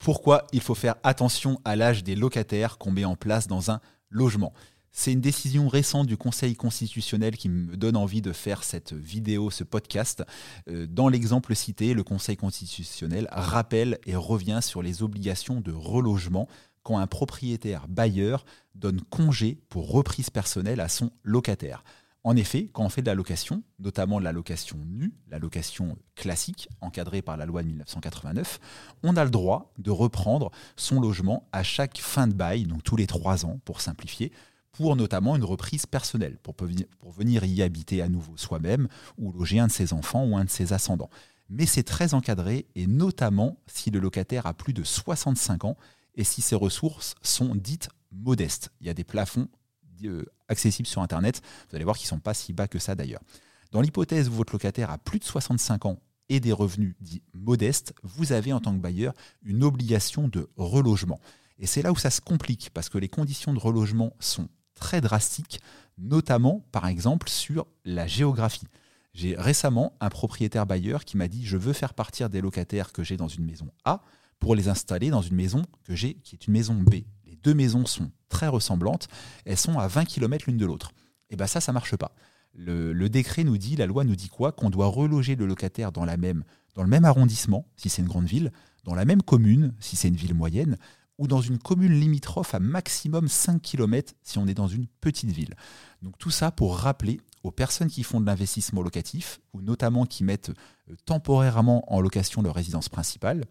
Pourquoi il faut faire attention à l'âge des locataires qu'on met en place dans un logement? C'est une décision récente du Conseil constitutionnel qui me donne envie de faire cette vidéo, ce podcast. Euh, dans l'exemple cité, le Conseil constitutionnel rappelle et revient sur les obligations de relogement quand un propriétaire bailleur donne congé pour reprise personnelle à son locataire. En effet, quand on fait de la location, notamment de la location nue, la location classique, encadrée par la loi de 1989, on a le droit de reprendre son logement à chaque fin de bail, donc tous les trois ans pour simplifier, pour notamment une reprise personnelle, pour, pour venir y habiter à nouveau soi-même ou loger un de ses enfants ou un de ses ascendants. Mais c'est très encadré et notamment si le locataire a plus de 65 ans et si ses ressources sont dites modestes. Il y a des plafonds accessibles sur Internet. Vous allez voir qu'ils ne sont pas si bas que ça d'ailleurs. Dans l'hypothèse où votre locataire a plus de 65 ans et des revenus dits modestes, vous avez en tant que bailleur une obligation de relogement. Et c'est là où ça se complique, parce que les conditions de relogement sont très drastiques, notamment par exemple sur la géographie. J'ai récemment un propriétaire bailleur qui m'a dit je veux faire partir des locataires que j'ai dans une maison A pour les installer dans une maison que j'ai qui est une maison B deux maisons sont très ressemblantes, elles sont à 20 km l'une de l'autre. Et bien ça, ça marche pas. Le, décret nous dit, la loi nous dit quoi? Qu'on doit reloger le locataire dans, la même, dans le même arrondissement, si c'est une grande ville, dans la même commune, si c'est une ville moyenne, ou dans une commune limitrophe à maximum 5 km si on est dans une petite ville. Donc tout ça pour rappeler aux personnes qui font de l'investissement locatif, ou notamment qui mettent euh, temporairement en location leur résidence principale,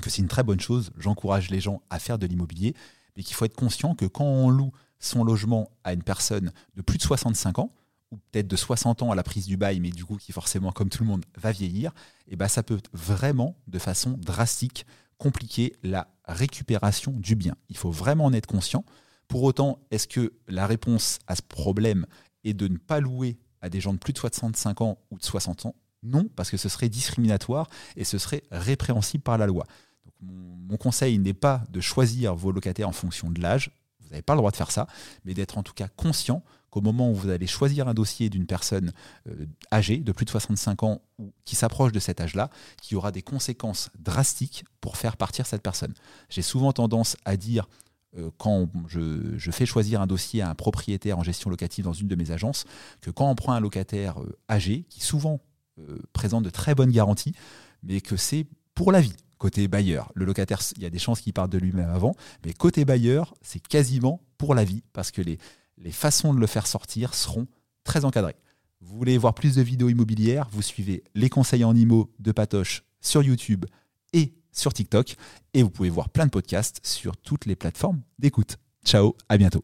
que c'est une très bonne chose. J'encourage les gens à faire de l'immobilier, et qu'il faut être conscient que quand on loue son logement à une personne de plus de 65 ans, ou peut-être de 60 ans à la prise du bail, mais du coup qui forcément, comme tout le monde, va vieillir, et ben ça peut vraiment, de façon drastique, compliquer la récupération du bien. Il faut vraiment en être conscient. Pour autant, est-ce que la réponse à ce problème est de ne pas louer à des gens de plus de 65 ans ou de 60 ans? Non, parce que ce serait discriminatoire et ce serait répréhensible par la loi conseil n'est pas de choisir vos locataires en fonction de l'âge, vous n'avez pas le droit de faire ça, mais d'être en tout cas conscient qu'au moment où vous allez choisir un dossier d'une personne euh, âgée, de plus de 65 ans, ou qui s'approche de cet âge-là, qu'il y aura des conséquences drastiques pour faire partir cette personne. J'ai souvent tendance à dire, euh, quand je, fais choisir un dossier à un propriétaire en gestion locative dans une de mes agences, que quand on prend un locataire euh, âgé, qui souvent présente de très bonnes garanties, mais que c'est pour la vie. Côté bailleur, le locataire, il y a des chances qu'il parte de lui-même avant, mais côté bailleur, c'est quasiment pour la vie parce que les, les façons de le faire sortir seront très encadrées. Vous voulez voir plus de vidéos immobilières, vous suivez les conseils en IMO de Patoche sur YouTube et sur TikTok et vous pouvez voir plein de podcasts sur toutes les plateformes d'écoute. Ciao, à bientôt.